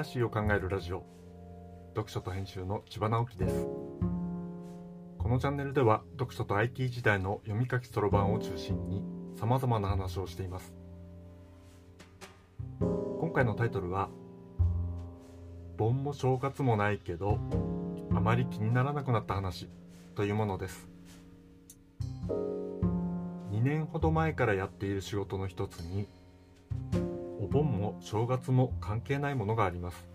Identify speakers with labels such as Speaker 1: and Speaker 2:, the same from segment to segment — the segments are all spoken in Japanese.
Speaker 1: ラシーを考えるラジオ。読書と編集の千葉直樹です。このチャンネルでは読書と IT 時代の読み書きそろばんを中心に様々な話をしています。今回のタイトルは盆も正月もないけどあまり気にならなくなった話というものです。2年ほど前からやっている仕事の一つに盆も正月も関係ないものがあります。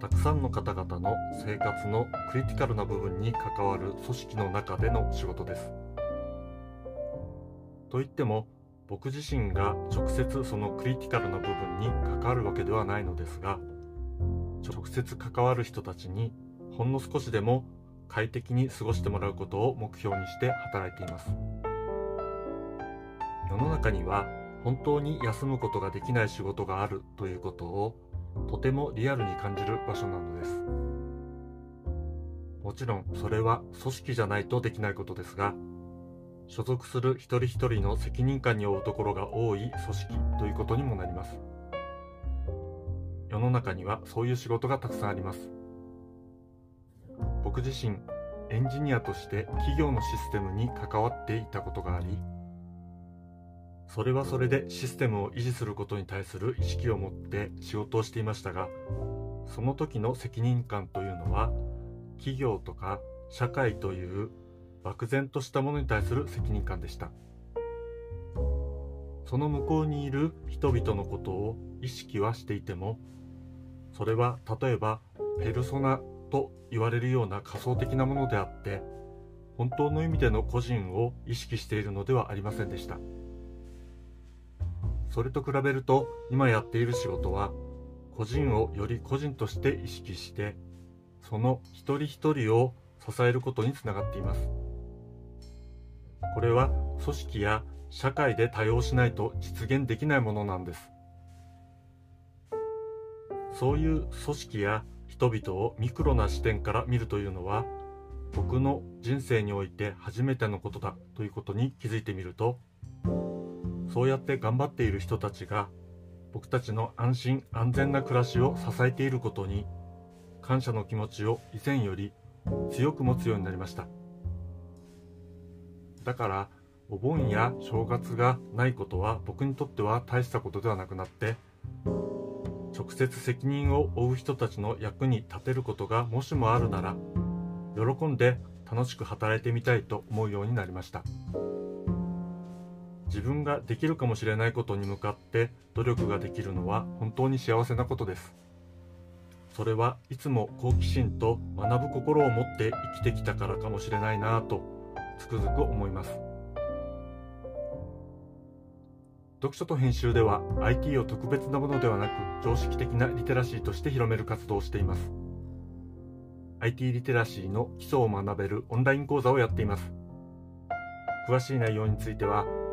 Speaker 1: たくさんの方々の生活のクリティカルな部分に関わる組織の中での仕事です。といっても僕自身が直接そのクリティカルな部分に関わるわけではないのですが直接関わる人たちにほんの少しでも快適に過ごしてもらうことを目標にして働いています。世の中には本当に休むことができない仕事があるということをとてもリアルに感じる場所なのです。もちろんそれは組織じゃないとできないことですが所属する一人一人の責任感に負うところが多い組織ということにもなります。世の中にはそういう仕事がたくさんあります。僕自身エンジニアとして企業のシステムに関わっていたことがありそれはそれでシステムを維持することに対する意識を持って仕事をしていましたがその時の責任感というのは企業とか社会という漠然としたものに対する責任感でしたその向こうにいる人々のことを意識はしていてもそれは例えばペルソナと言われるような仮想的なものであって本当の意味での個人を意識しているのではありませんでした。それと比べると今やっている仕事は個人をより個人として意識してその一人一人を支えることにつながっています。これは組織や社会で多用しないと実現できないものなんです。そういう組織や人々をミクロな視点から見るというのは僕の人生において初めてのことだということに気づいてみるとそうやって頑張っている人たちが僕たちの安心安全な暮らしを支えていることに感謝の気持ちを以前より強く持つようになりましただからお盆や正月がないことは僕にとっては大したことではなくなって直接責任を負う人たちの役に立てることがもしもあるなら喜んで楽しく働いてみたいと思うようになりました。自分ができるかもしれないことに向かって努力ができるのは本当に幸せなことです。それはいつも好奇心と学ぶ心を持って生きてきたからかもしれないなぁとつくづく思います。読書と編集では IT を特別なものではなく常識的なリテラシーとして広める活動をしています。IT リテラシーの基礎を学べるオンライン講座をやっています。詳しい内容については